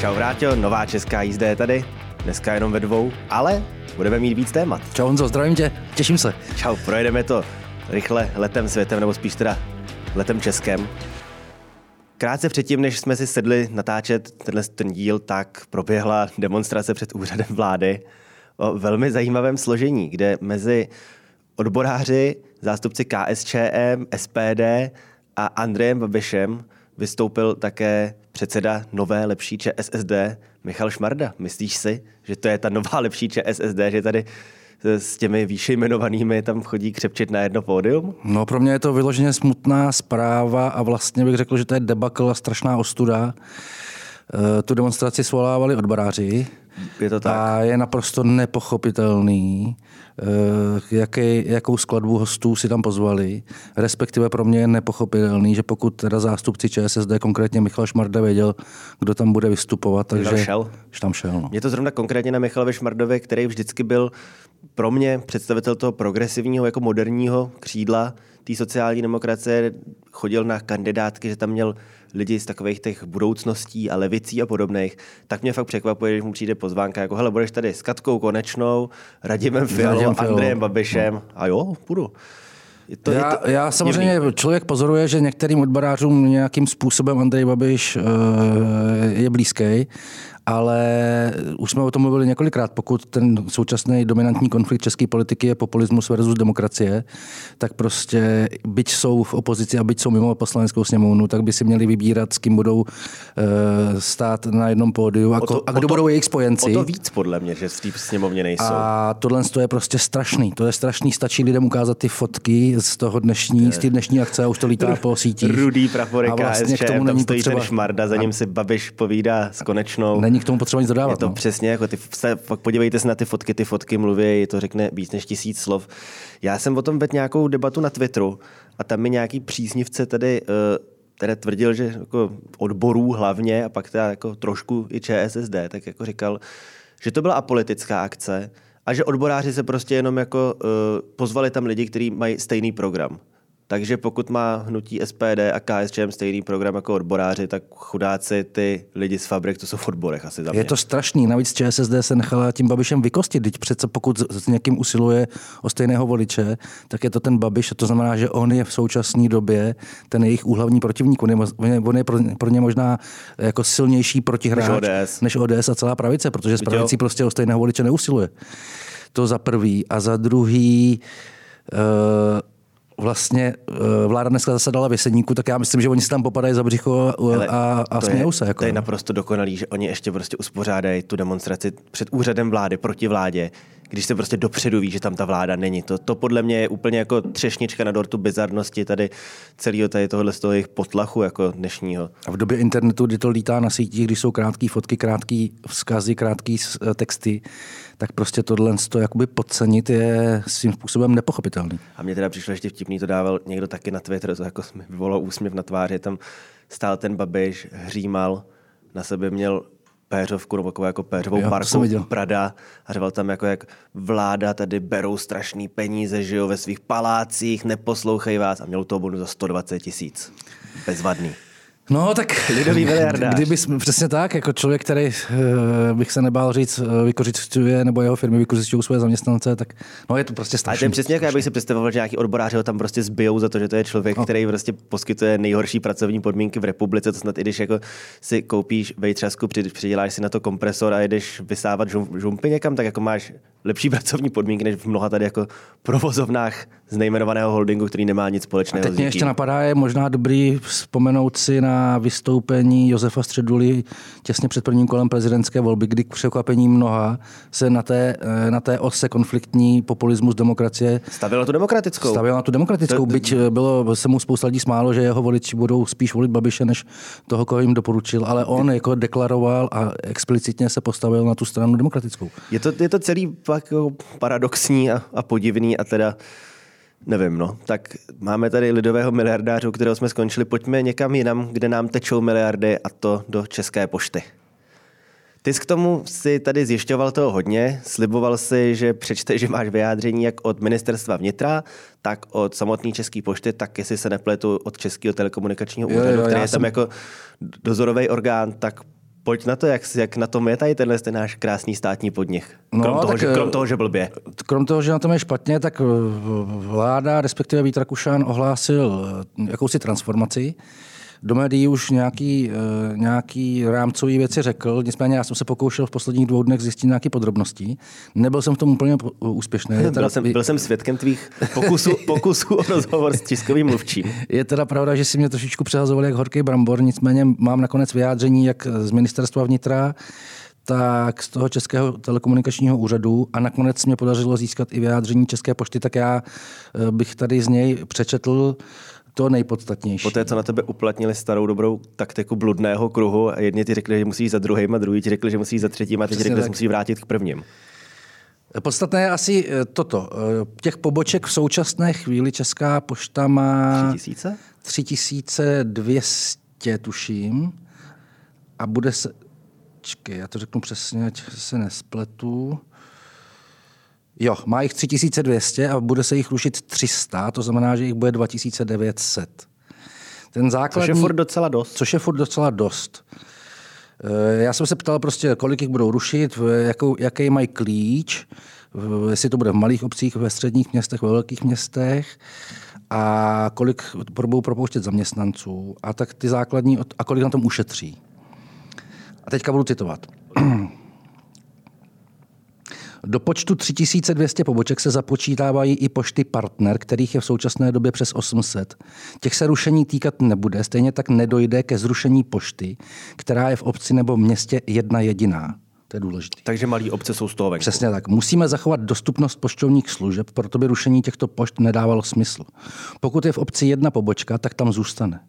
Čau Vráťo, nová česká jízda je tady. Dneska jenom ve dvou, ale budeme mít víc témat. Čau Honzo, zdravím tě, těším se. Čau, projedeme to rychle letem světem, nebo spíš teda letem českem. Krátce předtím, než jsme si sedli natáčet tenhle ten díl, tak proběhla demonstrace před úřadem vlády o velmi zajímavém složení, kde mezi odboráři, zástupci KSČM, SPD a Andrejem Babišem vystoupil také předseda nové lepší ČSSD Michal Šmarda. Myslíš si, že to je ta nová lepší ČSSD, že tady s těmi výše jmenovanými tam chodí křepčit na jedno pódium? No pro mě je to vyloženě smutná zpráva a vlastně bych řekl, že to je debakl a strašná ostuda. E, tu demonstraci svolávali odboráři. Je to tak. A je naprosto nepochopitelný, Eh, jaký, jakou skladbu hostů si tam pozvali. Respektive pro mě je nepochopitelný, že pokud teda zástupci ČSSD, konkrétně Michal Šmarda, věděl, kdo tam bude vystupovat, takže tam šel. Že tam šel no. Mě to zrovna konkrétně na Michalovi Šmardovi, který vždycky byl pro mě představitel toho progresivního, jako moderního křídla té sociální demokracie, chodil na kandidátky, že tam měl lidi z takových těch budoucností a levicí a podobných, tak mě fakt překvapuje, když mu přijde pozvánka, jako hele, budeš tady s Katkou Konečnou, Radimem Fialou, Andrejem Babišem no. a jo, půjdu. Je to, já, je to, já samozřejmě, divný. člověk pozoruje, že některým odborářům nějakým způsobem Andrej Babiš uh, je blízký, ale už jsme o tom mluvili několikrát, pokud ten současný dominantní konflikt české politiky je populismus versus demokracie, tak prostě byť jsou v opozici a byť jsou mimo poslaneckou sněmovnu, tak by si měli vybírat, s kým budou uh, stát na jednom pódiu a, to, a kdo to, budou jejich spojenci. O to víc podle mě, že v té sněmovně nejsou. A tohle je prostě strašný. To je strašný. Stačí lidem ukázat ty fotky z toho dnešní, z té dnešní akce a už to lítá po sítích. Rudý prapory a vlastně KSČ, k tomu není potřeba... šmarda, za ním si Babiš povídá s konečnou. Není k tomu potřeba nic dodávat. Je to no. přesně jako ty, se, fakt podívejte se na ty fotky, ty fotky mluví, to řekne víc než tisíc slov. Já jsem o tom vedl nějakou debatu na Twitteru a tam mi nějaký příznivce tady uh, které tvrdil, že jako odborů hlavně a pak teda jako trošku i ČSSD, tak jako říkal, že to byla apolitická akce a že odboráři se prostě jenom jako uh, pozvali tam lidi, kteří mají stejný program. Takže pokud má hnutí SPD a KSČM stejný program jako odboráři, tak chudáci ty lidi z fabrik, to jsou v odborech asi za mě. Je to strašný. Navíc ČSSD se nechala tím Babišem vykostit. Teď přece pokud s někým usiluje o stejného voliče, tak je to ten Babiš. To znamená, že on je v současné době ten jejich úhlavní protivník. On je, on je pro, pro ně možná jako silnější protihráč než ODS. než ODS a celá pravice, protože z pravicí prostě o stejného voliče neusiluje. To za prvý. A za druhý, uh, vlastně eh, vláda dneska zasedala v Jeseníku, tak já myslím, že oni si tam popadají za břicho a, a, a smějou se. Jako. To je naprosto dokonalý, že oni ještě prostě uspořádají tu demonstraci před úřadem vlády proti vládě, když se prostě dopředu ví, že tam ta vláda není. To, to podle mě je úplně jako třešnička na dortu bizarnosti tady celého tady tohle z toho jejich potlachu jako dnešního. A v době internetu, kdy to lítá na sítích, když jsou krátké fotky, krátké vzkazy, krátké eh, texty, tak prostě tohle to jakoby podcenit je svým způsobem nepochopitelný. A mě teda přišlo ještě vtipný, to dával někdo taky na Twitter, to jako mi vyvolal úsměv na tváři, tam stál ten Babiš, hřímal, na sebe měl péřovku, nebo jako, jako péřovou jo, marku Prada a řval tam jako jak vláda tady berou strašný peníze, žijou ve svých palácích, neposlouchají vás a měl toho bonus za 120 tisíc. Bezvadný. No, tak Lidový miliardář. Kdyby jsme, přesně tak, jako člověk, který uh, bych se nebál říct, uh, vykořišťuje, nebo jeho firmy vykořišťují svoje zaměstnance, tak no, je to prostě strašný. Ale ten přesně, jak já bych si představoval, že nějaký odboráři ho tam prostě zbijou za to, že to je člověk, no. který prostě poskytuje nejhorší pracovní podmínky v republice, to snad i když jako si koupíš vejtřasku, přiděláš si na to kompresor a jdeš vysávat žumpy někam, tak jako máš lepší pracovní podmínky než v mnoha tady jako provozovnách z nejmenovaného holdingu, který nemá nic společného. A teď mě ještě napadá, je možná dobrý vzpomenout si na vystoupení Josefa Středuly těsně před prvním kolem prezidentské volby, kdy k překvapení mnoha se na té, eh, na té ose konfliktní populismus demokracie stavil na tu demokratickou. Stavil na tu demokratickou, to, byť eh, bylo, se mu spousta lidí smálo, že jeho voliči budou spíš volit Babiše, než toho, koho jim doporučil, ale on jako deklaroval a explicitně se postavil na tu stranu demokratickou. Je to, je to celý pak jako paradoxní a, a podivný a teda Nevím, no. Tak máme tady lidového miliardářu, kterého jsme skončili. Pojďme někam jinam, kde nám tečou miliardy a to do České pošty. Ty jsi k tomu si tady zjišťoval toho hodně, sliboval si, že přečte, že máš vyjádření jak od ministerstva vnitra, tak od samotné České pošty, tak jestli se nepletu od Českého telekomunikačního úřadu, který je tam jsem... jako dozorový orgán, tak Pojď na to, jak, jak na tom je tady tenhle ten náš krásný státní podnik. No, krom, toho, tak, že, krom eh, toho, že blbě. Krom toho, že na tom je špatně, tak vláda, respektive Vít Rakušan, ohlásil jakousi transformaci do médií už nějaký, uh, nějaký rámcový věci řekl, nicméně já jsem se pokoušel v posledních dvou dnech zjistit nějaké podrobnosti. Nebyl jsem v tom úplně úspěšný. Byl, teda, jsem, byl jsem svědkem tvých pokusů, pokusů o rozhovor s tiskovým mluvčím. Je teda pravda, že si mě trošičku přehazovali jak horký brambor, nicméně mám nakonec vyjádření jak z ministerstva vnitra, tak z toho Českého telekomunikačního úřadu a nakonec mě podařilo získat i vyjádření České pošty, tak já eh, bych tady z něj přečetl to nejpodstatnější. Poté, co na tebe uplatnili starou dobrou taktiku bludného kruhu a jedni ti řekli, že musíš za druhým a druhý ti řekli, že musíš za třetím a teď řekli, že musíš vrátit k prvním. Podstatné je asi eh, toto. Eh, těch poboček v současné chvíli Česká pošta má... 3000? 3200, tuším. A bude se... Čekej, já to řeknu přesně, ať se nespletu. Jo, má jich 3200 a bude se jich rušit 300, to znamená, že jich bude 2900. Ten základní, což je furt docela dost. Což je furt docela dost. Eh, já jsem se ptal prostě, kolik jich budou rušit, jakou, jaký mají klíč, jestli to bude v malých obcích, ve středních městech, ve velkých městech a kolik budou propouštět zaměstnanců a tak ty základní, a kolik na tom ušetří. A teďka budu citovat. Do počtu 3200 poboček se započítávají i pošty partner, kterých je v současné době přes 800. Těch se rušení týkat nebude, stejně tak nedojde ke zrušení pošty, která je v obci nebo městě jedna jediná. To je důležité. Takže malé obce jsou z toho venku. Přesně tak. Musíme zachovat dostupnost poštovních služeb, proto by rušení těchto pošt nedávalo smysl. Pokud je v obci jedna pobočka, tak tam zůstane.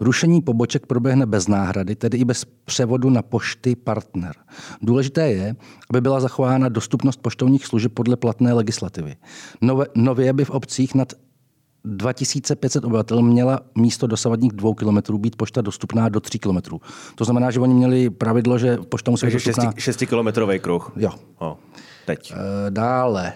Rušení poboček proběhne bez náhrady, tedy i bez převodu na pošty partner. Důležité je, aby byla zachována dostupnost poštovních služeb podle platné legislativy. Nové, nově by v obcích nad 2500 obyvatel měla místo dosavadních dvou kilometrů být pošta dostupná do tří kilometrů. To znamená, že oni měli pravidlo, že pošta musí být dostupná... Šestikilometrový kruh. Jo. O, teď. E, dále.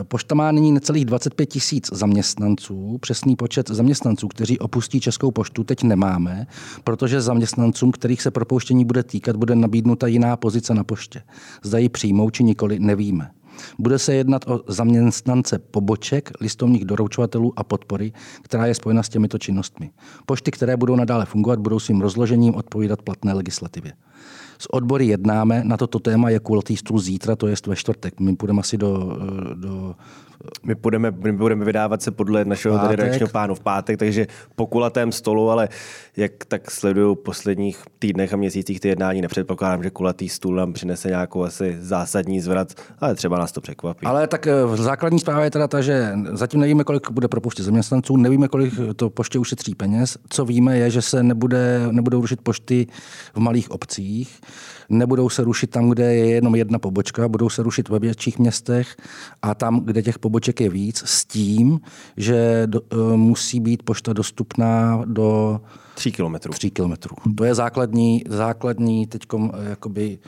E, pošta má nyní necelých 25 tisíc zaměstnanců. Přesný počet zaměstnanců, kteří opustí Českou poštu, teď nemáme, protože zaměstnancům, kterých se propouštění bude týkat, bude nabídnuta jiná pozice na poště. Zda ji přijmou či nikoli, nevíme. Bude se jednat o zaměstnance poboček, listovních doručovatelů a podpory, která je spojena s těmito činnostmi. Pošty, které budou nadále fungovat, budou svým rozložením odpovídat platné legislativě. S odbory jednáme, na toto téma je kulatý stůl zítra, to je ve čtvrtek. My půjdeme asi do, do my budeme, my budeme vydávat se podle našeho redakčního plánu v pátek, takže po kulatém stolu, ale jak tak sleduju v posledních týdnech a měsících ty jednání, nepředpokládám, že kulatý stůl nám přinese nějakou asi zásadní zvrat, ale třeba nás to překvapí. Ale tak eh, základní zpráva je teda ta, že zatím nevíme, kolik bude propouštět zaměstnanců, nevíme, kolik to poště ušetří peněz. Co víme, je, že se nebude, nebudou rušit pošty v malých obcích, nebudou se rušit tam, kde je jenom jedna pobočka, budou se rušit ve větších městech a tam, kde těch poboček je víc, s tím, že do, uh, musí být pošta dostupná do tří kilometrů. Tří kilometrů. To je základní, základní teďkom, eh, jakoby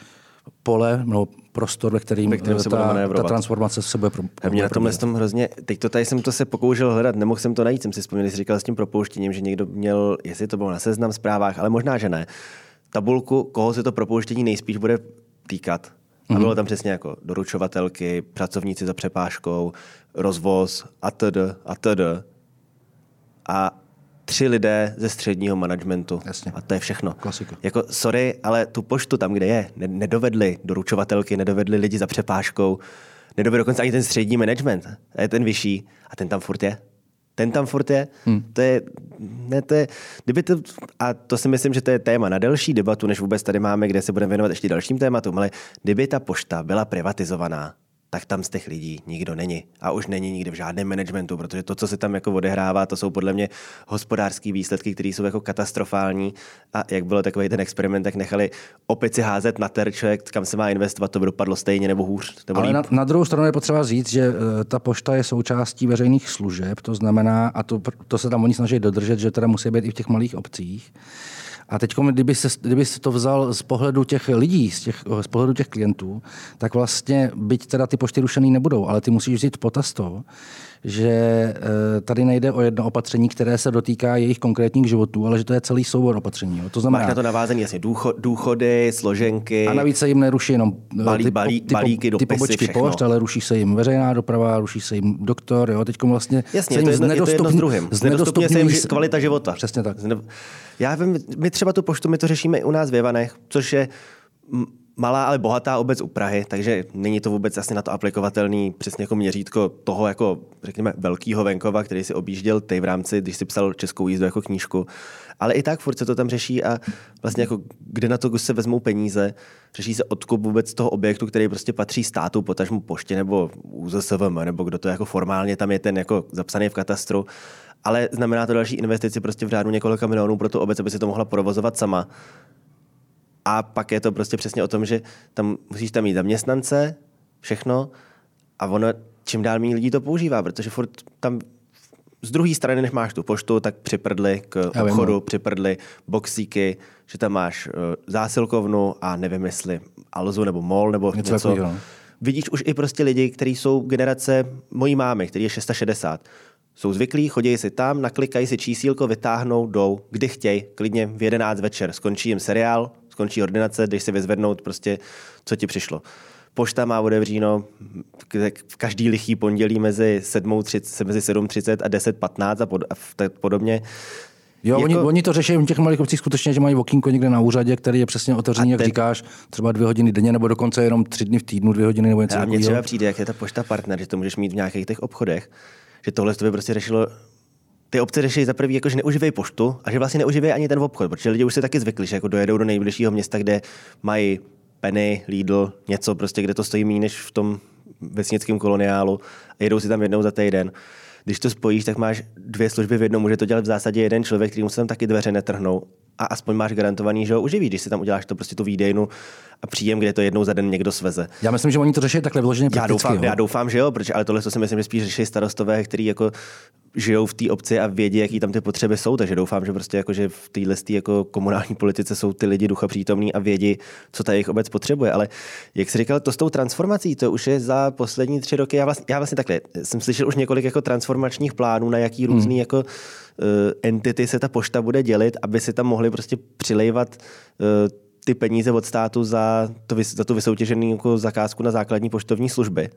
pole, no, prostor, ve kterým, ve kterém se ta, ta transformace se bude pro, Mě na tomhle tom hrozně, teď to tady jsem to se pokoušel hledat, nemohl jsem to najít, jsem si vzpomněl, jsi říkal s tím propouštěním, že někdo měl, jestli to bylo na seznam zprávách, ale možná, že ne, tabulku, koho se to propouštění nejspíš bude týkat. A bylo mhm. tam přesně jako doručovatelky, pracovníci za přepážkou, rozvoz a td. a td. A tři lidé ze středního managementu. Jasně. A to je všechno. Klasika. Jako, sorry, ale tu poštu tam, kde je, nedovedli doručovatelky, nedovedli lidi za přepážkou, nedovedli dokonce ani ten střední management. A je ten vyšší a ten tam furt je ten tam furt je. Hmm. To je, ne, to je, kdyby to, a to si myslím, že to je téma na delší debatu, než vůbec tady máme, kde se budeme věnovat ještě dalším tématům, ale kdyby ta pošta byla privatizovaná, tak tam z těch lidí nikdo není. A už není nikdy v žádném managementu, protože to, co se tam jako odehrává, to jsou podle mě hospodářské výsledky, které jsou jako katastrofální. A jak bylo takový ten experiment, tak nechali opici házet na terček, kam se má investovat, to by dopadlo stejně nebo hůř. Nebo Ale na, na, druhou stranu je potřeba říct, že uh, ta pošta je součástí veřejných služeb, to znamená, a to, to se tam oni snaží dodržet, že teda musí být i v těch malých obcích. A teď, kdyby se, kdyby se to vzal z pohledu těch lidí, z, těch, z pohledu těch klientů, tak vlastně, byť teda ty pošty rušený nebudou, ale ty musíš vzít potaz to, že eh, tady nejde o jedno opatření, které se dotýká jejich konkrétních životů, ale že to je celý soubor opatření. To znamená, Máš na to navázání jasně důchody, složenky. A navíc se jim neruší jenom eh, balí, ty, balí, ty, balíky, dopisy, ty pobočky všechno. pošt, ale ruší se jim veřejná doprava, ruší se jim doktor. Jo. Teď vlastně jasně, to je jedno, je to jedno s druhým. Znedostupně se jim kvalita života. Přesně tak. Já vím, my třeba tu poštu, my to řešíme i u nás v Jevanech, což je malá, ale bohatá obec u Prahy, takže není to vůbec asi na to aplikovatelný přesně jako měřítko toho jako, řekněme, velkého venkova, který si objížděl ty v rámci, když si psal českou jízdu jako knížku. Ale i tak furt se to tam řeší a vlastně jako kde na to se vezmou peníze, řeší se odkup vůbec toho objektu, který prostě patří státu, potažmu poště nebo UZSVM, nebo kdo to jako formálně tam je ten jako zapsaný v katastru. Ale znamená to další investici prostě v řádu několika milionů pro tu obec, aby si to mohla provozovat sama. A pak je to prostě přesně o tom, že tam musíš tam mít zaměstnance, všechno a ono čím dál méně lidí to používá, protože furt tam z druhé strany, než máš tu poštu, tak připrdli k obchodu, vím. No. připrdli boxíky, že tam máš uh, zásilkovnu a nevím, jestli Alzu nebo MOL nebo něco. něco. Takový, Vidíš už i prostě lidi, kteří jsou generace mojí mámy, který je 660. Jsou zvyklí, chodí si tam, naklikají si čísílko, vytáhnou, jdou, kdy chtějí, klidně v 11 večer. Skončí jim seriál, skončí ordinace, když si vyzvednout prostě, co ti přišlo. Pošta má otevříno v každý lichý pondělí mezi 7.30, mezi 7.30 a 10.15 a, pod, a podobně. Jo, jako... oni, oni, to řeší v těch malých obcích skutečně, že mají okýnko někde na úřadě, který je přesně otevřený, jak ten... říkáš, třeba dvě hodiny denně, nebo dokonce jenom tři dny v týdnu, dvě hodiny nebo něco A mně třeba přijde, jak je ta pošta partner, že to můžeš mít v nějakých těch obchodech, že tohle to by prostě řešilo ty obce řeší za prvý, jako, že neužívají poštu a že vlastně neužívají ani ten obchod, protože lidi už se taky zvykli, že jako dojedou do nejbližšího města, kde mají Penny, Lidl, něco prostě, kde to stojí méně než v tom vesnickém koloniálu a jedou si tam jednou za týden. Když to spojíš, tak máš dvě služby v jednom, může to dělat v zásadě jeden člověk, který se tam taky dveře netrhnou a aspoň máš garantovaný, že ho uživí, když si tam uděláš to prostě tu výdejnu a příjem, kde to jednou za den někdo sveze. Já myslím, že oni to řeší takhle vyloženě já doufám, já doufám, že jo, protože ale tohle to si myslím, že spíš řeší starostové, kteří jako žijou v té obci a vědí, jaký tam ty potřeby jsou, takže doufám, že prostě jako, že v téhle jako komunální politice jsou ty lidi ducha přítomní a vědí, co ta jejich obec potřebuje. Ale jak jsi říkal, to s tou transformací, to už je za poslední tři roky. Já vlastně, já vlastně takhle jsem slyšel už několik jako transformačních plánů, na jaký různý hmm. jako entity se ta pošta bude dělit, aby si tam mohli prostě přilejvat uh, ty peníze od státu za, to, za tu vysoutěženou jako zakázku na základní poštovní služby.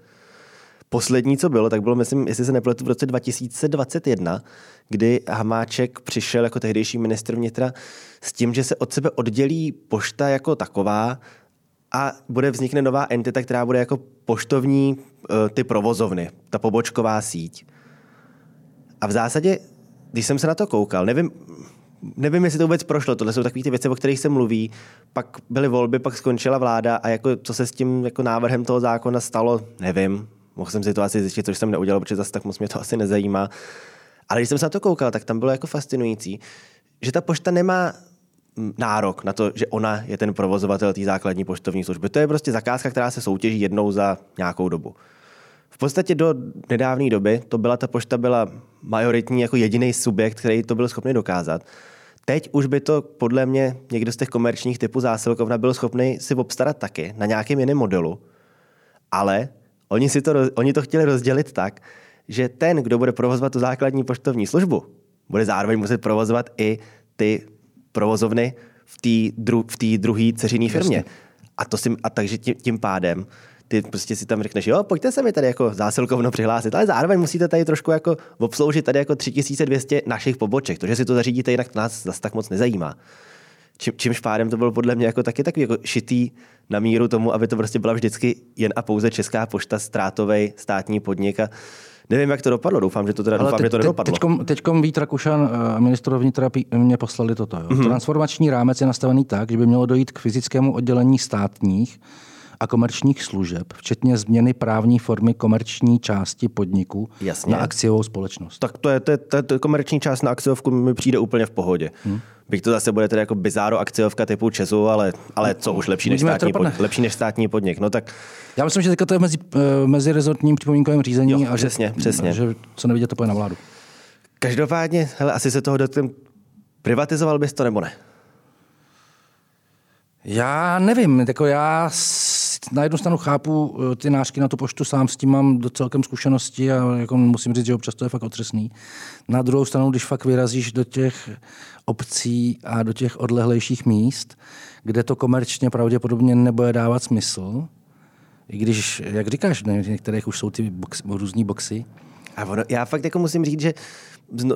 Poslední, co bylo, tak bylo, myslím, jestli se nepletu, v roce 2021, kdy Hamáček přišel jako tehdejší ministr vnitra s tím, že se od sebe oddělí pošta jako taková a bude vznikne nová entita, která bude jako poštovní eh, ty provozovny, ta pobočková síť. A v zásadě, když jsem se na to koukal, nevím, nevím, jestli to vůbec prošlo, tohle jsou takové ty věci, o kterých se mluví, pak byly volby, pak skončila vláda a jako, co se s tím jako návrhem toho zákona stalo, nevím, Mohl jsem si to asi zjistit, což jsem neudělal, protože zase tak moc mě to asi nezajímá. Ale když jsem se na to koukal, tak tam bylo jako fascinující, že ta pošta nemá nárok na to, že ona je ten provozovatel té základní poštovní služby. To je prostě zakázka, která se soutěží jednou za nějakou dobu. V podstatě do nedávné doby to byla ta pošta byla majoritní jako jediný subjekt, který to byl schopný dokázat. Teď už by to podle mě někdo z těch komerčních typů zásilkovna byl schopný si obstarat taky na nějakém jiném modelu, ale Oni, si to, oni to chtěli rozdělit tak, že ten, kdo bude provozovat tu základní poštovní službu, bude zároveň muset provozovat i ty provozovny v té dru, v druhé ceřinné firmě. A, to si, a takže tím, tím pádem ty prostě si tam řekneš, jo, pojďte se mi tady jako zásilkovno přihlásit, ale zároveň musíte tady trošku jako obsloužit tady jako 3200 našich poboček. To, že si to zařídíte jinak, nás zase tak moc nezajímá. Čím, čímž pádem to bylo podle mě jako taky takový jako šitý na míru tomu, aby to prostě byla vždycky jen a pouze Česká pošta, ztrátový státní podnik a Nevím, jak to dopadlo, doufám, že to teda doufám, te, že to nedopadlo. Teďkom, teďkom Vít Rakušan eh, ministr vnitra mě poslali toto. Jo. Mm-hmm. Transformační rámec je nastavený tak, že by mělo dojít k fyzickému oddělení státních a komerčních služeb, včetně změny právní formy komerční části podniku Jasně. na akciovou společnost. Tak to je, to, je, to, je, to je komerční část na akciovku mi přijde úplně v pohodě. Hmm. Byť to zase bude tedy jako bizáro akciovka typu Česu, ale, ale co už lepší než, státní podnik, lepší než státní podnik. No tak... Já myslím, že to je mezi, eh, mezi rezortním připomínkovým řízení jo, a přesně, že, přesně. že co nevidět, to pojde na vládu. Každopádně, hele, asi se toho dotknem. Privatizoval bys to nebo ne? Já nevím, jako já na jednu stranu chápu eh, ty nářky na tu poštu, sám s tím mám do celkem zkušenosti a jako musím říct, že občas to je fakt otřesný. Na druhou stranu, když fakt vyrazíš do těch obcí a do těch odlehlejších míst, kde to komerčně pravděpodobně nebude dávat smysl, i když, jak říkáš, v některých už jsou ty box, různý boxy. A ono, já fakt jako musím říct, že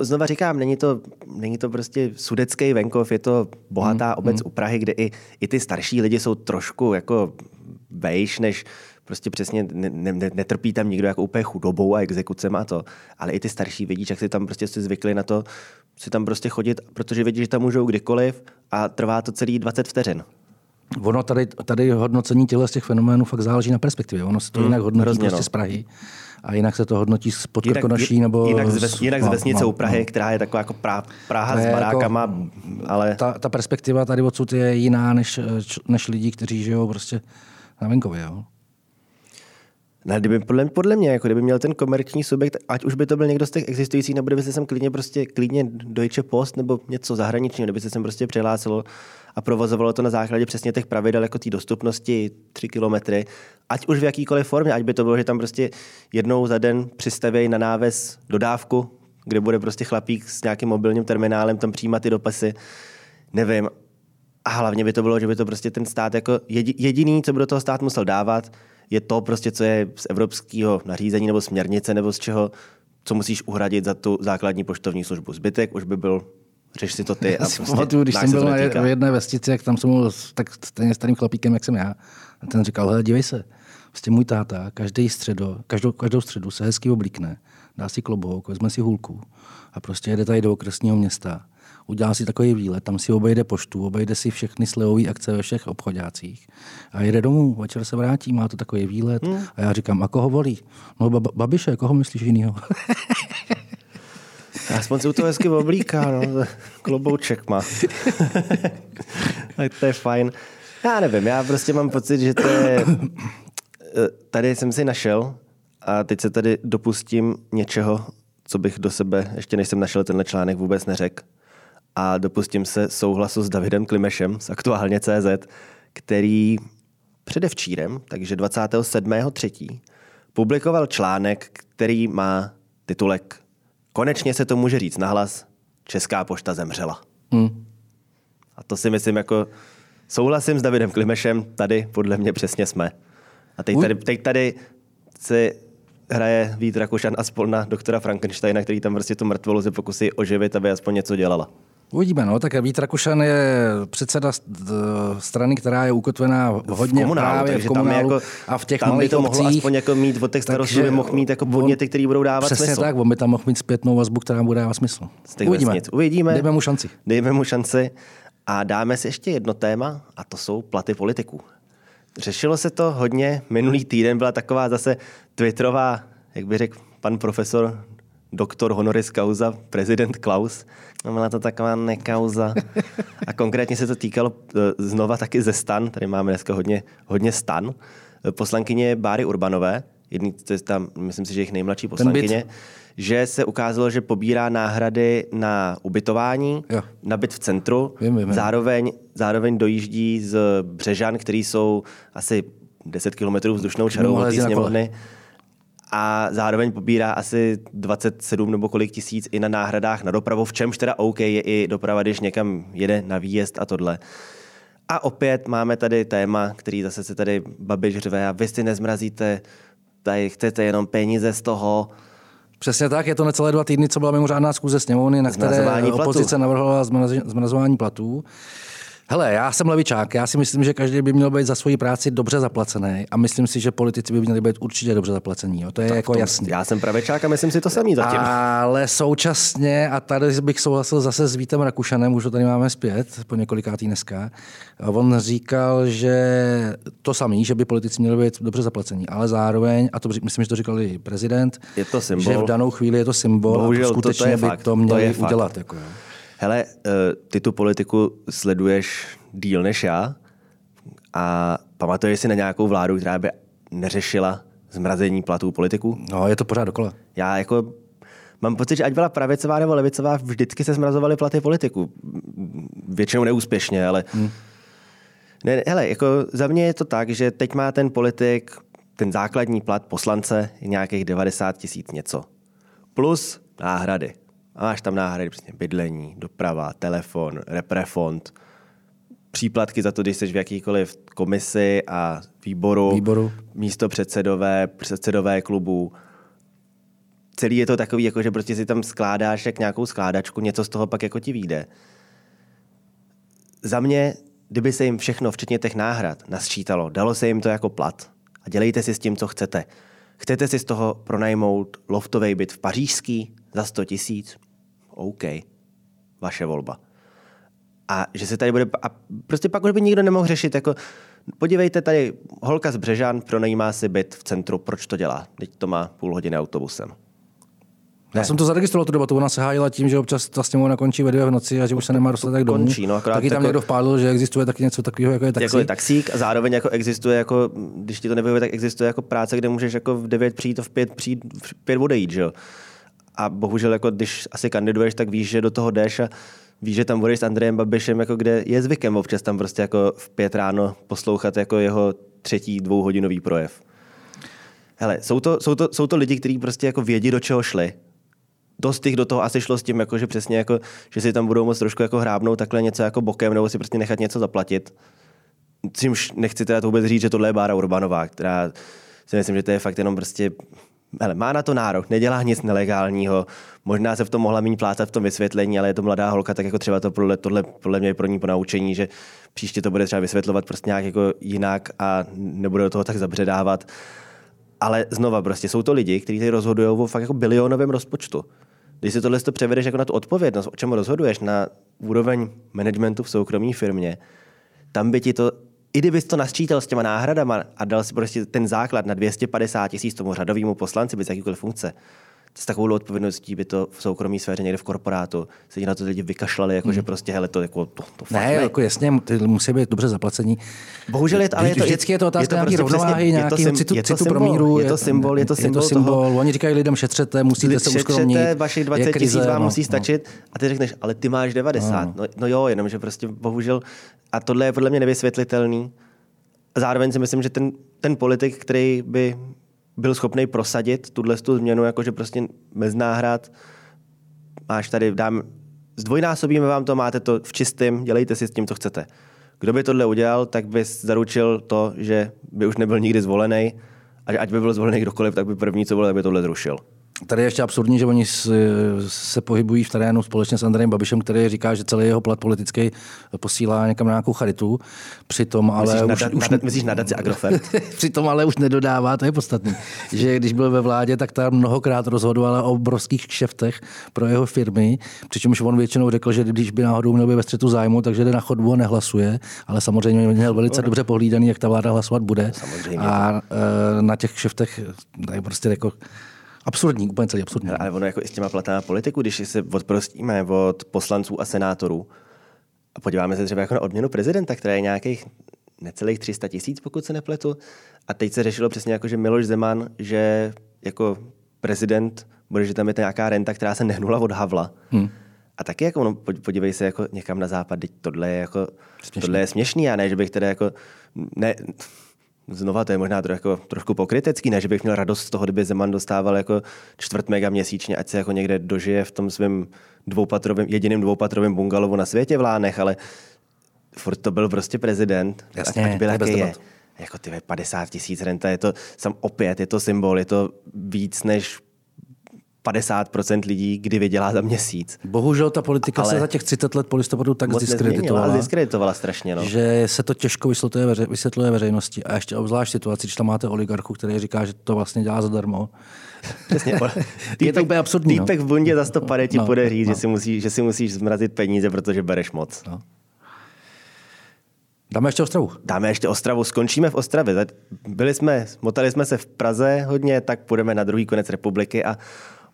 znova říkám, není to, není to prostě sudecký venkov, je to bohatá mm, obec mm. u Prahy, kde i, i ty starší lidi jsou trošku jako vejš, než prostě přesně ne, ne, netrpí tam nikdo jako úplně chudobou a exekucem a to, ale i ty starší vidíš, jak si tam prostě si zvykli na to, si tam prostě chodit, protože vidí, že tam můžou kdykoliv a trvá to celý 20 vteřin. Ono tady, tady hodnocení těchto z těch fenoménů fakt záleží na perspektivě. Ono se to mm, jinak hodnotí hrozně, prostě no. z Prahy a jinak se to hodnotí z Podkrkonoší nebo... Jinak z, ves, jinak z vesnice no, u Prahy, no. která je taková jako pra, Praha s jako barákama, jako, ale... Ta, ta perspektiva tady odsud je jiná než, než lidí, kteří žijou prostě na venkově. Jo? Ne, kdyby, podle, podle mě, jako kdyby měl ten komerční subjekt, ať už by to byl někdo z těch existujících, nebo kdyby se sem klidně prostě klidně Deutsche Post nebo něco zahraničního, kdyby se sem prostě přihlásilo a provozovalo to na základě přesně těch pravidel jako té dostupnosti 3 kilometry, ať už v jakýkoliv formě, ať by to bylo, že tam prostě jednou za den přistavějí na náves dodávku, kde bude prostě chlapík s nějakým mobilním terminálem tam přijímat ty dopasy, nevím. A hlavně by to bylo, že by to prostě ten stát jako jediný, co by do toho stát musel dávat, je to prostě, co je z evropského nařízení nebo směrnice nebo z čeho, co musíš uhradit za tu základní poštovní službu. Zbytek už by byl řeš si to ty. A prostě pamatuju, když jsem byl v jedné vestici, jak tam jsem byl tak stejně starým chlapíkem, jak jsem já. A ten říkal, hele, dívej se, prostě můj táta každý středo, každou, každou středu se hezky oblíkne, dá si klobouk, vezme si hůlku a prostě jede tady do okresního města udělá si takový výlet, tam si obejde poštu, obejde si všechny slevové akce ve všech obchodácích a jede domů, večer se vrátí, má to takový výlet hmm. a já říkám, a koho volí? No bab- babiše, koho myslíš jinýho? Aspoň se u toho hezky oblíká, no. klobouček má. tak to je fajn. Já nevím, já prostě mám pocit, že to je... Eh, tady jsem si našel a teď se tady dopustím něčeho, co bych do sebe, ještě než jsem našel tenhle článek, vůbec neřekl a dopustím se souhlasu s Davidem Klimešem z aktuálně CZ, který předevčírem, takže 27.3. publikoval článek, který má titulek Konečně se to může říct nahlas, Česká pošta zemřela. Hmm. A to si myslím jako souhlasím s Davidem Klimešem, tady podle mě přesně jsme. A teď tady, teď tady si hraje Vít Rakušan a spol na doktora Frankensteina, který tam prostě tu mrtvolu se pokusí oživit, aby aspoň něco dělala. Uvidíme, no, tak Vít Rakušan je předseda strany, která je ukotvená hodně v komunálu, právě v komunálu jako, a v těch tam malých by to mohlo obcích, aspoň jako mít od těch starostů, by mohl mít jako podněty, které budou dávat přesně smysl. tak, on by tam mohl mít zpětnou vazbu, která bude dávat smysl. Uvidíme. Vesnic. Uvidíme. Dejme mu šanci. Dejme mu šanci. A dáme si ještě jedno téma, a to jsou platy politiků. Řešilo se to hodně. Minulý týden byla taková zase twitterová, jak by řekl pan profesor doktor honoris causa, prezident Klaus. No, byla to taková nekauza. A konkrétně se to týkalo e, znova taky ze stan, tady máme dneska hodně, hodně stan, e, poslankyně Báry Urbanové, jedný, to je tam, myslím si, že jejich nejmladší poslankyně, že se ukázalo, že pobírá náhrady na ubytování, jo. na byt v centru, vím, vím. Zároveň, zároveň dojíždí z Břežan, který jsou asi 10 kilometrů vzdušnou čarou od té sněmovny. Kole a zároveň pobírá asi 27 nebo kolik tisíc i na náhradách na dopravu, v čemž teda OK je i doprava, když někam jede na výjezd a tohle. A opět máme tady téma, který zase se tady Babiš řve a vy si nezmrazíte, tady chcete jenom peníze z toho. Přesně tak, je to necelé dva týdny, co byla mimořádná zkuze sněmovny, na které opozice navrhovala zmrazování platů. Hele, já jsem levičák, já si myslím, že každý by měl být za svoji práci dobře zaplacený a myslím si, že politici by měli být určitě dobře zaplacení. Jo. To je tak jako jasné. Já jsem pravičák a myslím si to samý zatím. Ale současně, a tady bych souhlasil zase s Vítem Rakušanem, už ho tady máme zpět, po několikátý dneska, on říkal, že to samý, že by politici měli být dobře zaplacení, ale zároveň, a to myslím, že to říkal i prezident, je to symbol. že v danou chvíli je to symbol Bohužel, a skutečně to, to by fakt. to měli to udělat. Jako, jo. Hele, eh, ty tu politiku sleduješ díl než já a pamatuješ si na nějakou vládu, která by neřešila zmrazení platů politiků? No, je to pořád dokola. Já jako mám pocit, že ať byla pravicová nebo levicová, vždycky se zmrazovaly platy politiků. Většinou neúspěšně, ale hmm. Ne, hele, jako za mě je to tak, že teď má ten politik ten základní plat poslance nějakých 90 tisíc něco. Plus náhrady. A máš tam náhrady, přesně bydlení, doprava, telefon, reprefond, příplatky za to, když jsi v jakýkoliv komisi a výboru, výboru. místo předsedové, předsedové klubu. Celý je to takový, jako že prostě si tam skládáš jak nějakou skládačku, něco z toho pak jako ti vyjde. Za mě, kdyby se jim všechno, včetně těch náhrad, nasčítalo, dalo se jim to jako plat a dělejte si s tím, co chcete. Chcete si z toho pronajmout loftový byt v Pařížský za 100 tisíc? OK, vaše volba. A že se tady bude, a prostě pak už by nikdo nemohl řešit, jako podívejte tady, holka z Břežan pronajímá si byt v centru, proč to dělá? Teď to má půl hodiny autobusem. Ne. Já jsem to zaregistroval tu debatu, ona se hájila tím, že občas ta sněmovna končí ve dvě v noci a že už se nemá dostatek domů. Končí, no, taky tam jako, někdo vpádl, že existuje taky něco takového, jako je taxík. Jako je taxík a zároveň jako existuje, jako, když ti to nevyhovuje, tak existuje jako práce, kde můžeš jako v 9 přijít a v 5 přijít, v 5 odejít, že jo. A bohužel, jako když asi kandiduješ, tak víš, že do toho jdeš a víš, že tam budeš s Andrejem Babišem, jako kde je zvykem občas tam prostě jako v pět ráno poslouchat jako jeho třetí dvouhodinový projev. Hele, jsou to, jsou to, jsou to lidi, kteří prostě jako vědí, do čeho šli. Dost těch do toho asi šlo s tím, jako, že přesně jako, že si tam budou moc trošku jako hrábnout takhle něco jako bokem, nebo si prostě nechat něco zaplatit. Čímž nechci teda to vůbec říct, že tohle je Bára Urbanová, která si myslím, že to je fakt jenom prostě hele, má na to nárok, nedělá nic nelegálního, možná se v tom mohla méně plácat v tom vysvětlení, ale je to mladá holka, tak jako třeba to podle, tohle podle mě je pro ní ponaučení, že příště to bude třeba vysvětlovat prostě nějak jako jinak a nebude do toho tak zabředávat. Ale znova prostě jsou to lidi, kteří tady rozhodují o fakt jako bilionovém rozpočtu. Když si tohle to převedeš jako na tu odpovědnost, o čem rozhoduješ, na úroveň managementu v soukromé firmě, tam by ti to i kdybys to nasčítal s těma náhradama a dal si prostě ten základ na 250 tisíc tomu řadovému poslanci bez jakýkoliv funkce, s takovou odpovědností by to v soukromé sféře někde v korporátu se na to lidi vykašlali, jako hmm. že prostě hele, to, jako, to, to ne, ne, jako jasně, ty musí být dobře zaplacení. Bohužel je to, ale je to, vždycky je to otázka nějaké prostě rovnováhy, nějaký citu, citu pro míru. Je to symbol, je to symbol, je to symbol toho, Oni říkají lidem šetřete, musíte se uskromnit. vašich 20 tisíc vám no, musí stačit no. a ty řekneš, ale ty máš 90. No. No, no jo, jenomže prostě bohužel, a tohle je podle mě nevysvětlitelný zároveň si myslím, že ten, ten politik, který by byl schopný prosadit tuhle tu změnu, jakože prostě bez náhrad, máš tady, dám, zdvojnásobíme vám to, máte to v čistém, dělejte si s tím, co chcete. Kdo by tohle udělal, tak by zaručil to, že by už nebyl nikdy zvolený a že ať by byl zvolený kdokoliv, tak by první, co bylo, tak by tohle zrušil. Tady je ještě absurdní, že oni se pohybují v terénu společně s Andrejem Babišem, který říká, že celý jeho plat politický posílá někam na nějakou charitu. Přitom ale myslíš, už, nadat, už, nadat, myslíš nadaci Agrofert? přitom ale už nedodává, to je podstatný, že když byl ve vládě, tak tam mnohokrát rozhodoval o obrovských kšeftech pro jeho firmy, přičemž on většinou řekl, že když by náhodou měl být ve střetu zájmu, takže jde na chodbu a nehlasuje, ale samozřejmě měl velice dobře pohlídaný, jak ta vláda hlasovat bude. Samozřejmě. A e, na těch kšeftech je prostě jako Absurdní, úplně celý absurdní. Ale ono jako i s těma platama politiku, když se odprostíme od poslanců a senátorů a podíváme se třeba jako na odměnu prezidenta, která je nějakých necelých 300 tisíc, pokud se nepletu. A teď se řešilo přesně jako, že Miloš Zeman, že jako prezident bude, že tam je nějaká renta, která se nehnula od Havla. Hmm. A taky jako, no, podívej se jako někam na západ, teď tohle je jako, směšný. tohle je směšný, a ne, že bych teda jako, ne, Znova to je možná trošku, jako, trošku pokrytecký, ne, že bych měl radost z toho, kdyby Zeman dostával jako čtvrt mega měsíčně, ať se jako někde dožije v tom svém dvoupatrovém, jediným dvoupatrovém bungalovu na světě v Lánech, ale furt to byl prostě prezident. Jasně, ať byl, jaký je. Jako ty 50 tisíc renta, je to sam opět, je to symbol, je to víc než 50% lidí kdy vydělá za měsíc. Bohužel ta politika ale se za těch 30 let po listopadu tak zdiskreditovala. Zdiskreditovala strašně. No. Že se to těžko vysvětluje, veře, vysvětluje veřejnosti. A ještě obzvlášť situaci, když tam máte oligarchu, který říká, že to vlastně dělá zadarmo. Přesně. je to úplně absurdní. Týpek no. v bundě za 150 ti no, bude říct, no. že, si musí, že si musíš zmrazit peníze, protože bereš moc. No. Dáme ještě Ostravu. Dáme ještě Ostravu. Skončíme v Ostravě. Byli jsme, motali jsme se v Praze hodně, tak půjdeme na druhý konec republiky a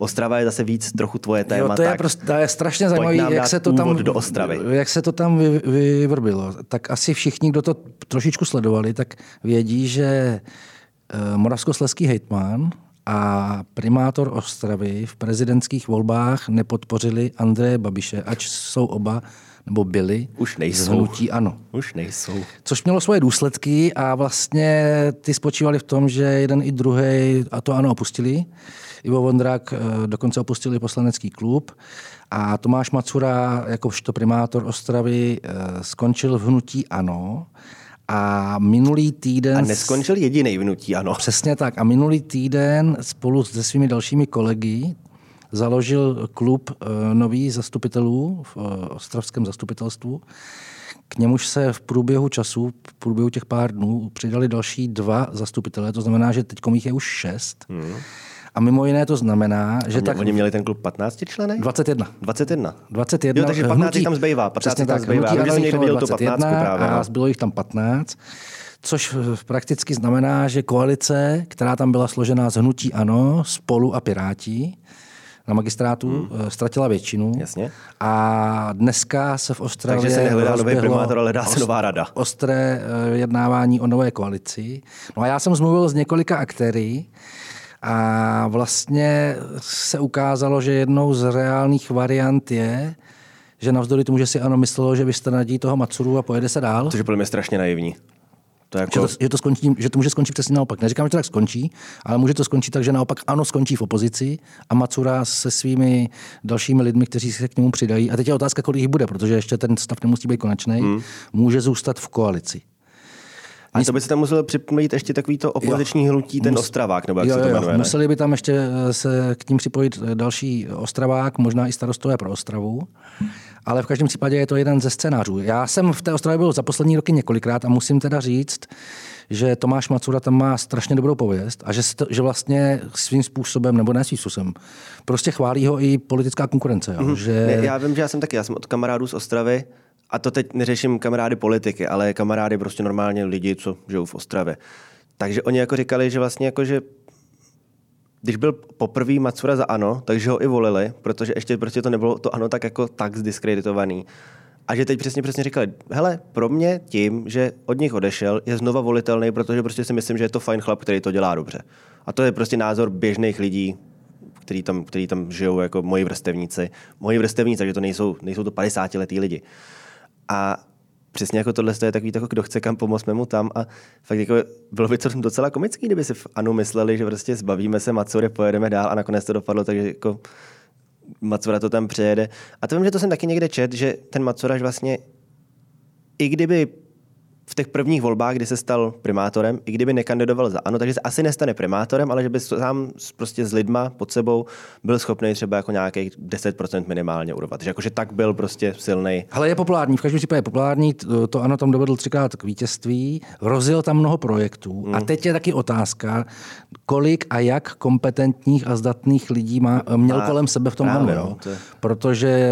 Ostrava je zase víc trochu tvoje téma. Jo, to, je prostě, to je strašně zajímavé, jak se to tam, do Ostravy. jak se to tam vy, vyvrbilo. Tak asi všichni, kdo to trošičku sledovali, tak vědí, že eh, Moravskosleský hejtman a primátor Ostravy v prezidentských volbách nepodpořili Andreje Babiše, ač jsou oba nebo byli Už nejsou. hnutí ano. Už nejsou. Což mělo svoje důsledky a vlastně ty spočívaly v tom, že jeden i druhý a to ano opustili. Ivo Vondrák eh, dokonce opustil i poslanecký klub a Tomáš Macura, jakožto primátor Ostravy, eh, skončil v hnutí ANO. A minulý týden... A neskončil jediný vnutí, ano. Přesně tak. A minulý týden spolu se svými dalšími kolegy založil klub eh, nových zastupitelů v ostravském zastupitelstvu. K němuž se v průběhu času, v průběhu těch pár dnů, přidali další dva zastupitelé, to znamená, že teď jich je už šest. Hmm. A mimo jiné to znamená, že Mě, tak... Oni měli ten klub 15 členy? 21. 21. 21. Jo, takže 15 jich tam zbývá. 15 Přesně tam tak. zbývá. Hnutí jsem někde bylo viděl tu 15 právě. a no. zbylo jich tam 15. Což prakticky znamená, že koalice, která tam byla složená z hnutí ANO, spolu a Piráti, na magistrátu hmm. ztratila většinu. Jasně. A dneska se v Ostravě Takže se nehledá nový primátor, ale hledá se nová rada. Ostré eh, jednávání o nové koalici. No a já jsem zmluvil s několika aktéry a vlastně se ukázalo, že jednou z reálných variant je, že navzdory tomu, že si ano myslelo, že vystranadí toho Matsuru a pojede se dál, Což je podle mě strašně naivní. To je že jako, to, že, to skončí, že to může skončit přesně naopak. Neříkám, že to tak skončí, ale může to skončit tak, že naopak ano skončí v opozici a Macura se svými dalšími lidmi, kteří se k němu přidají. A teď je otázka, kolik jich bude, protože ještě ten stav nemusí být konečný, hmm. může zůstat v koalici. A to by se tam muselo připojit ještě takový to opoziční hnutí, ten Ostravák, nebo jak Jo, se to jmenuje. jo. Museli by tam ještě eh, se k ním připojit eh, další Ostravák, možná i starostové pro Ostravu. Ale v každém případě je to jeden ze scénářů. Já jsem v té Ostravě byl za poslední roky několikrát a musím teda říct, že Tomáš Macura tam má strašně dobrou pověst a že, že vlastně svým způsobem, nebo ne svým způsobem, prostě chválí ho i politická konkurence. Jo? Že... Ne, já vím, že já jsem taky, já jsem od kamarádů z Ostravy, a to teď neřeším kamarády politiky, ale kamarády prostě normálně lidi, co žijou v Ostravě. Takže oni jako říkali, že vlastně jako, že když byl poprvý Macura za ANO, takže ho i volili, protože ještě prostě to nebylo to ANO tak jako tak zdiskreditovaný. A že teď přesně přesně říkali, hele, pro mě tím, že od nich odešel, je znova volitelný, protože prostě si myslím, že je to fajn chlap, který to dělá dobře. A to je prostě názor běžných lidí, který tam, který tam žijou jako moji vrstevníci. Moji vrstevníci, takže to nejsou, nejsou to 50 letý lidi. A přesně jako tohle je takový, jako kdo chce kam pomoct, mu tam. A fakt jako bylo by to docela komický, kdyby si v Anu mysleli, že prostě zbavíme se Macury, pojedeme dál a nakonec to dopadlo, takže jako Macura to tam přejede. A to vím, že to jsem taky někde čet, že ten Macuraš vlastně, i kdyby v těch prvních volbách, kdy se stal primátorem, i kdyby nekandidoval za ANO, takže se asi nestane primátorem, ale že by sám s- prostě s lidma pod sebou byl schopný třeba jako nějakých 10% minimálně urvat. Že jakože tak byl prostě silný. Ale je populární, v každém případě je populární, to- to ano, tam dovedl třikrát k vítězství, rozjel tam mnoho projektů Hmm. a teď je taky otázka, kolik a jak kompetentních a zdatných lidí má, měl A kolem sebe v tom ANO. no, to je- Protože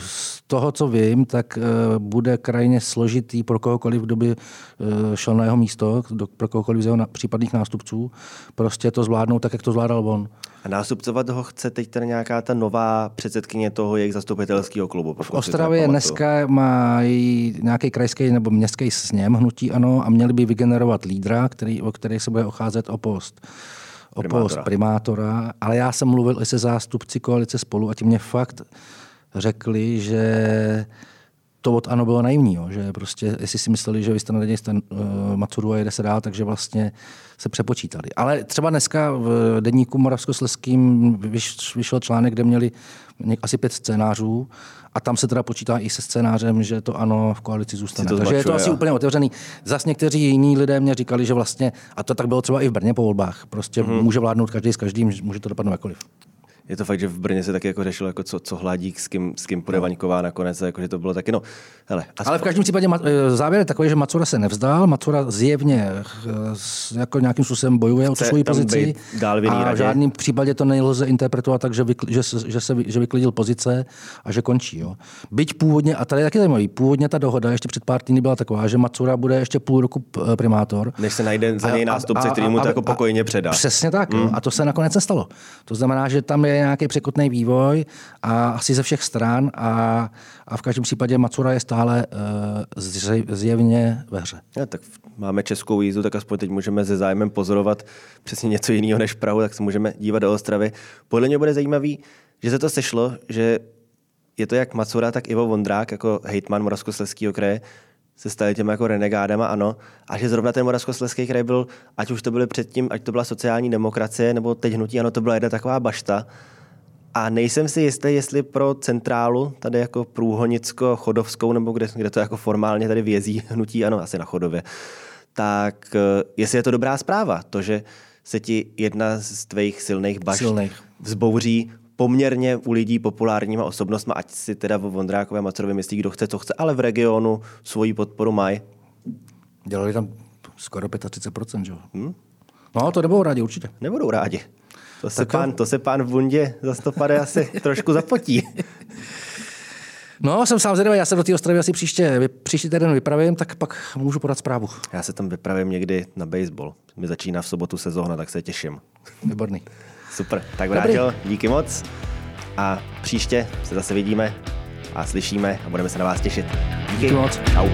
z toho, co vím, tak eh, bude krajně složitý pro kohokoliv, kdo by eh, šel na jeho místo, pro kohokoliv z jeho případných nástupců, prostě to zvládnout tak, jak to zvládal on. A nástupcovat ho chce teď teda nějaká ta nová předsedkyně toho jejich zastupitelského klubu. V Ostravě dneska mají nějaký krajský nebo městský sněm hnutí ano a měli by vygenerovat lídra, který, o který se bude ocházet o post o Primátora. post primátora, ale já jsem mluvil i se zástupci koalice spolu a ti mě fakt řekli, že to od ANO bylo naivní, jo, že prostě, jestli si mysleli, že vy jste naději jste uh, Macuru a jede se dál, takže vlastně se přepočítali. Ale třeba dneska v denníku Moravskosleským vyš, vyšel článek, kde měli asi pět scénářů a tam se teda počítá i se scénářem, že to ano v koalici zůstane. to Takže je to asi jo. úplně otevřený. Zas někteří jiní lidé mě říkali, že vlastně, a to tak bylo třeba i v Brně po volbách, prostě mm-hmm. může vládnout každý s každým, může to dopadnout jakkoliv. Je to fakt, že v Brně se taky jako řešilo, jako co, co hladík, s kým, s kým půjde Vaňková nakonec, jako, že to bylo taky, no, hele, aspoň, Ale v každém případě eh, závěr je takový, že Macura se nevzdal, Macura zjevně jako nějakým způsobem bojuje o svoji pozici dál v a v žádném případě to nelze interpretovat tak, že, vykl, že, se, že, se, že vyklidil pozice a že končí. Jo. Byť původně, a tady je taky zajímavý, původně ta dohoda ještě před pár týdny byla taková, že Macura bude ještě půl roku p- primátor. než se najde za něj nástupce, který mu to jako pokojně předá. Přesně tak. Mm. A to se nakonec nestalo. To znamená, že tam je nějaký překotný vývoj a asi ze všech stran a, a v každém případě Macura je stále uh, zjevně ve hře. Ja, tak máme českou jízdu, tak aspoň teď můžeme se zájmem pozorovat přesně něco jiného než Prahu, tak se můžeme dívat do Ostravy. Podle mě bude zajímavý, že se to sešlo, že je to jak Macura, tak Ivo Vondrák, jako hejtman Moravskoslezského kraje, se stali těmi jako renegádama, ano. A že zrovna ten Moravskoslezský kraj byl, ať už to byly předtím, ať to byla sociální demokracie, nebo teď hnutí, ano, to byla jedna taková bašta. A nejsem si jistý, jestli pro centrálu, tady jako průhonicko-chodovskou, nebo kde, kde to jako formálně tady vězí hnutí, ano, asi na chodově, tak eh, jestli je to dobrá zpráva, to, že se ti jedna z tvých silných bašt silných. vzbouří poměrně u lidí populárníma osobnostmi, ať si teda o Vondrákové Macerovi myslí, kdo chce, co chce, ale v regionu svoji podporu mají. Dělali tam skoro 35%, že jo? Hmm? No, to nebudou rádi určitě. Nebudou rádi. To se, pán, to se pán v bundě za stopade asi trošku zapotí. No, jsem sám zvědavý, já se do té Ostravy asi příště, příští týden vypravím, tak pak můžu podat zprávu. Já se tam vypravím někdy na baseball. Mi začíná v sobotu sezóna, tak se těším. Výborný. Super, tak vrátil, díky moc. A příště se zase vidíme a slyšíme a budeme se na vás těšit. Díky, díky moc. Čau.